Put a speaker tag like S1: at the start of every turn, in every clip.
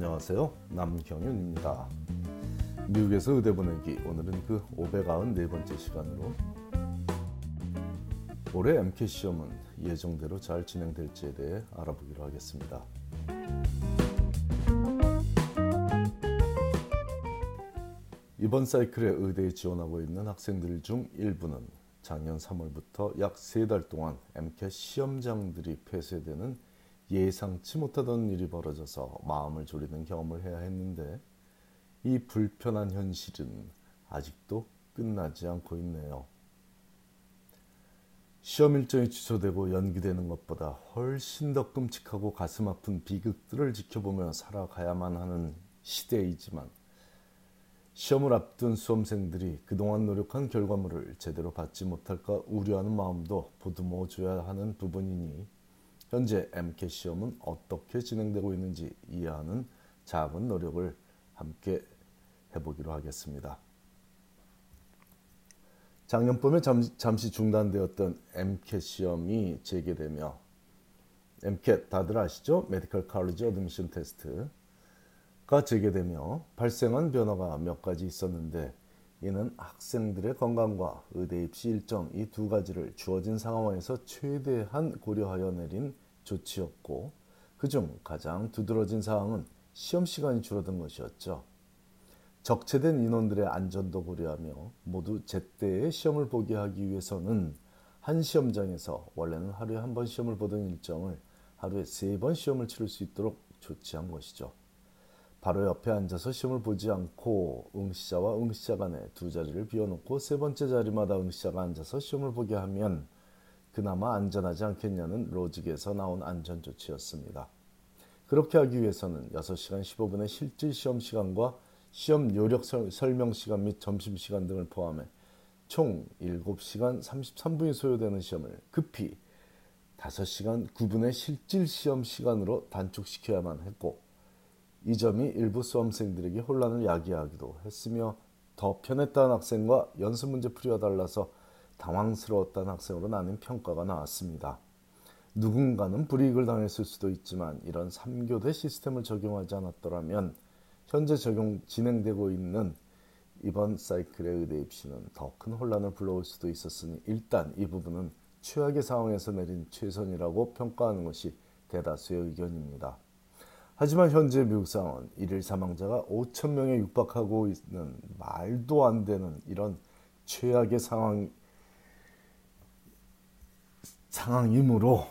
S1: 안녕하세요. 남경윤입니다. 미국에서 의대 보내기 오늘은 그 594번째 시간으로 올해 MK 시험은 예정대로 잘 진행될지에 대해 알아보기로 하겠습니다. 이번 사이클에 의대에 지원하고 있는 학생들 중 일부는 작년 3월부터 약세달 동안 MCAT 시험장들이 폐쇄되는 예상치 못하던 일이 벌어져서 마음을 졸이는 경험을 해야 했는데 이 불편한 현실은 아직도 끝나지 않고 있네요. 시험 일정이 취소되고 연기되는 것보다 훨씬 더 끔찍하고 가슴 아픈 비극들을 지켜보며 살아가야만 하는 시대이지만 시험을 앞둔 수험생들이 그동안 노력한 결과물을 제대로 받지 못할까 우려하는 마음도 보듬어 줘야 하는 부분이니 현재 MCAT 시험은 어떻게 진행되고 있는지 이해하는 작은 노력을 함께 해보기로 하겠습니다. 작년 봄에 잠시 중단되었던 MCAT 시험이 재개되며 MCAT 다들 아시죠? 메디컬 칼리지 어드미션 테스트가 재개되며 발생한 변화가 몇 가지 있었는데 이는 학생들의 건강과 의대 입시 일정 이 두 가지를 주어진 상황에서 최대한 고려하여 내린 조치였고 그중 가장 두드러진 사항은 시험 시간이 줄어든 것이었죠. 적체된 인원들의 안전도 고려하며 모두 제때에 시험을 보게 하기 위해서는 한 시험장에서 원래는 하루에 한 번 시험을 보던 일정을 하루에 세 번 시험을 치를 수 있도록 조치한 것이죠. 바로 옆에 앉아서 시험을 보지 않고 응시자와 응시자 간에 두 자리를 비워놓고 세 번째 자리마다 응시자가 앉아서 시험을 보게 하면 그나마 안전하지 않겠냐는 로직에서 나온 안전조치였습니다. 그렇게 하기 위해서는 6시간 15분의 실질 시험 시간과 시험 요력 설명 시간 및 점심 시간 등을 포함해 총 7시간 33분이 소요되는 시험을 급히 5시간 9분의 실질 시험 시간으로 단축시켜야만 했고 이 점이 일부 수험생들에게 혼란을 야기하기도 했으며 더 편했다는 학생과 연습 문제 풀이와 달라서 당황스러웠다는 학생으로 나뉜 평가가 나왔습니다. 누군가는 불이익을 당했을 수도 있지만 이런 3교대 시스템을 적용하지 않았더라면 현재 적용 진행되고 있는 이번 사이클의 의대 입시는 더 큰 혼란을 불러올 수도 있었으니 일단 이 부분은 최악의 상황에서 내린 최선이라고 평가하는 것이 대다수의 의견입니다. 하지만 현재 미국 상황은 일일 사망자가 5천 명에 육박하고 있는 말도 안 되는 이런 최악의 상황 상황이므로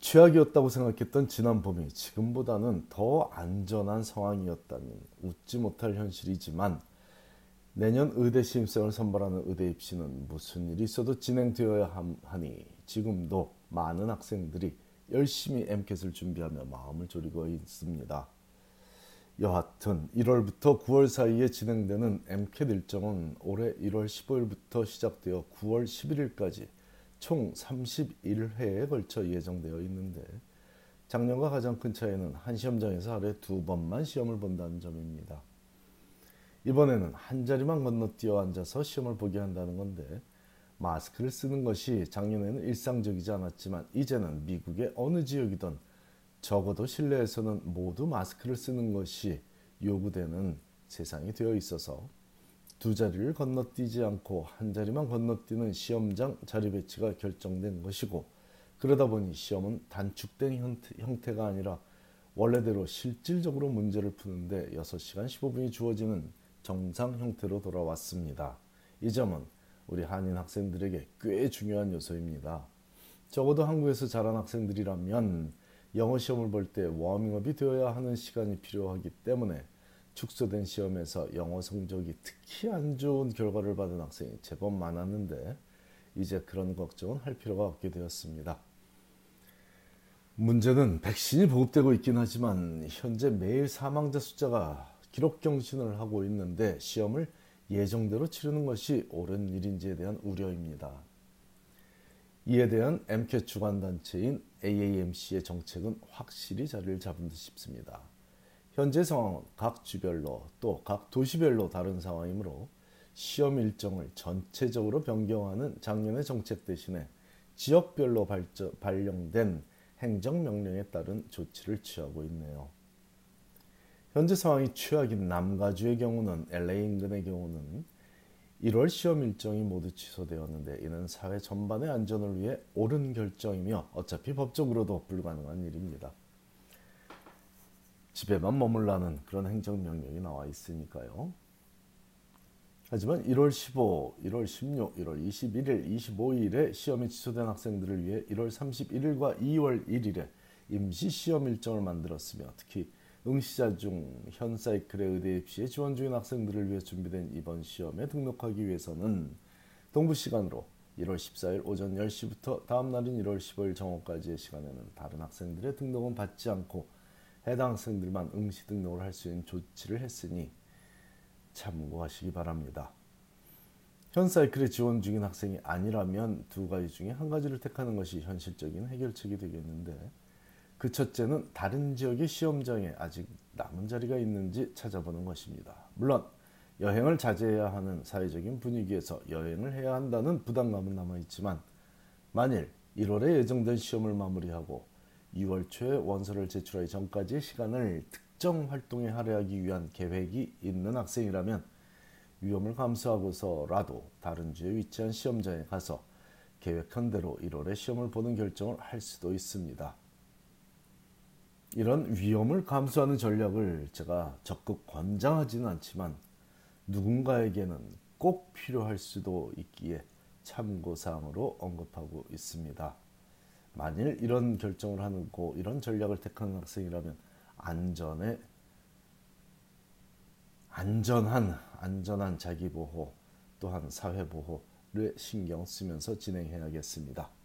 S1: 최악이었다고 생각했던 지난 봄이 지금보다는 더 안전한 상황이었다면 웃지 못할 현실이지만 내년 의대 신입생을 선발하는 의대 입시는 무슨 일이 있어도 진행되어야 하니 지금도 많은 학생들이 열심히 MCAT을 준비하며 마음을 졸이고 있습니다. 여하튼 1월부터 9월 사이에 진행되는 MCAT 일정은 올해 1월 15일부터 시작되어 9월 11일까지 총 31회에 걸쳐 예정되어 있는데 작년과 가장 큰 차이는 한 시험장에서 하루에 두 번만 시험을 본다는 점입니다. 이번에는 한 자리만 건너뛰어 앉아서 시험을 보게 한다는 건데 마스크를 쓰는 것이 작년에는 일상적이지 않았지만 이제는 미국의 어느 지역이든 적어도 실내에서는 모두 마스크를 쓰는 것이 요구되는 세상이 되어 있어서 두 자리를 건너뛰지 않고 한 자리만 건너뛰는 시험장 자리 배치가 결정된 것이고 그러다 보니 시험은 단축된 형태, 가 아니라 원래대로 실질적으로 문제를 푸는데 6시간 15분이 주어지는 정상 형태로 돌아왔습니다. 이 점은 우리 한인 학생들에게 꽤 중요한 요소입니다. 적어도 한국에서 자란 학생들이라면 영어 시험을 볼 때 워밍업이 되어야 하는 시간이 필요하기 때문에 축소된 시험에서 영어 성적이 특히 안 좋은 결과를 받은 학생이 제법 많았는데 이제 그런 걱정은 할 필요가 없게 되었습니다. 문제는 백신이 보급되고 있긴 하지만 현재 매일 사망자 숫자가 기록 경신을 하고 있는데 시험을 예정대로 치르는 것이 옳은 일인지에 대한 우려입니다. 이에 대한 MCAT 주관단체인 AAMC의 정책은 확실히 자리를 잡은 듯 싶습니다. 현재 상황은 각 주별로 또 각 도시별로 다른 상황이므로 시험 일정을 전체적으로 변경하는 작년의 정책 대신에 지역별로 발저, 발령된 행정명령에 따른 조치를 취하고 있네요. 현재 상황이 최악인 남가주의 경우는 LA 인근의 경우는 1월 시험 일정이 모두 취소되었는데 이는 사회 전반의 안전을 위해 옳은 결정이며 어차피 법적으로도 불가능한 일입니다. 집에만 머물라는 그런 행정명령이 나와 있으니까요. 하지만 1월 15, 1월 16, 1월 21일, 25일에 시험이 취소된 학생들을 위해 1월 31일과 2월 1일에 임시 시험 일정을 만들었으며 특히 응시자 중 현 사이클의 의대 입시에 지원 중인 학생들을 위해 준비된 이번 시험에 등록하기 위해서는 동부 시간으로 1월 14일 오전 10시부터 다음 날인 1월 15일 정오까지의 시간에는 다른 학생들의 등록은 받지 않고 해당 학생들만 응시 등록을 할 수 있는 조치를 했으니 참고하시기 바랍니다. 현 사이클에 지원 중인 학생이 아니라면 두 가지 중에 한 가지를 택하는 것이 현실적인 해결책이 되겠는데 그 첫째는 다른 지역의 시험장에 아직 남은 자리가 있는지 찾아보는 것입니다. 물론 여행을 자제해야 하는 사회적인 분위기에서 여행을 해야 한다는 부담감은 남아있지만 만일 1월에 예정된 시험을 마무리하고 2월 초에 원서를 제출하기 전까지의 시간을 특정 활동에 할애하기 위한 계획이 있는 학생이라면 위험을 감수하고서라도 다른 주에 위치한 시험장에 가서 계획한 대로 1월에 시험을 보는 결정을 할 수도 있습니다. 이런 위험을 감수하는 전략을 제가 적극 권장하지는 않지만 누군가에게는 꼭 필요할 수도 있기에 참고사항으로 언급하고 있습니다. 만일 이런 결정을 하고 이런 전략을 택하는 학생이라면 안전에 안전한 안전한 자기 보호 또한 사회 보호를 신경 쓰면서 진행해야겠습니다.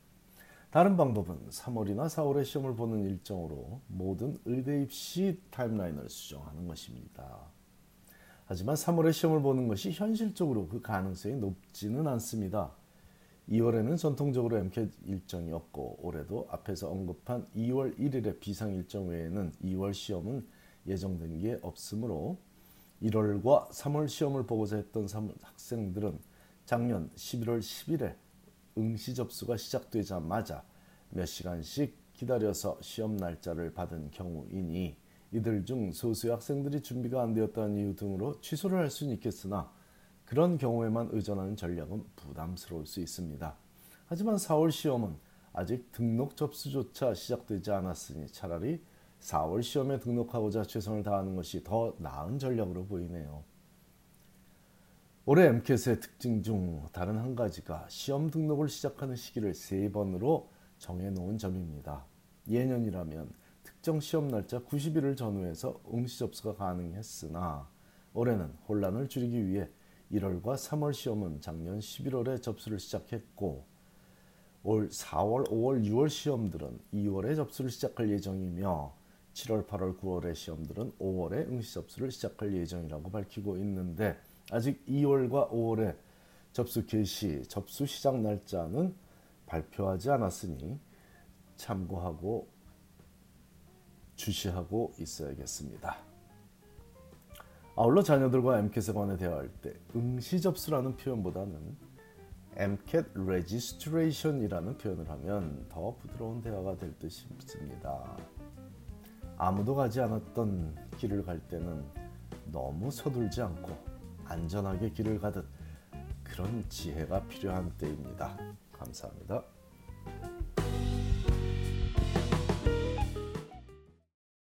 S1: 다른 방법은 3월이나 4월에 시험을 보는 일정으로 모든 의대 입시 타임라인을 수정하는 것입니다. 하지만 3월에 시험을 보는 것이 현실적으로 그 가능성이 높지는 않습니다. 2월에는 전통적으로 MCAT 일정이 없고 올해도 앞에서 언급한 2월 1일의 비상 일정 외에는 2월 시험은 예정된 게 없으므로 1월과 3월 시험을 보고자 했던 학생들은 작년 11월 10일에 응시 접수가 시작되자마자 몇 시간씩 기다려서 시험 날짜를 받은 경우이니 이들 중 소수의 학생들이 준비가 안 되었다는 이유 등으로 취소를 할 수는 있겠으나 그런 경우에만 의존하는 전략은 부담스러울 수 있습니다. 하지만 4월 시험은 아직 등록 접수조차 시작되지 않았으니 차라리 4월 시험에 등록하고자 최선을 다하는 것이 더 나은 전략으로 보이네요. 올해 MCAT의 특징 중 다른 한 가지가 시험 등록을 시작하는 시기를 세 번으로 정해놓은 점입니다. 예년이라면 특정 시험 날짜 90일을 전후해서 응시 접수가 가능했으나 올해는 혼란을 줄이기 위해 1월과 3월 시험은 작년 11월에 접수를 시작했고 올 4월, 5월, 6월 시험들은 2월에 접수를 시작할 예정이며 7월, 8월, 9월의 시험들은 5월에 응시 접수를 시작할 예정이라고 밝히고 있는데 아직 2월과 5월에 접수 개시, 접수 시작 날짜는 발표하지 않았으니 참고하고 주시하고 있어야겠습니다. 아울러 자녀들과 MCAT에 관해 대화할 때 응시 접수라는 표현보다는 MCAT Registration이라는 표현을 하면 더 부드러운 대화가 될 듯 싶습니다. 아무도 가지 않았던 길을 갈 때는 너무 서둘지 않고 안전하게 길을 가듯 그런 지혜가 필요한 때입니다. 감사합니다.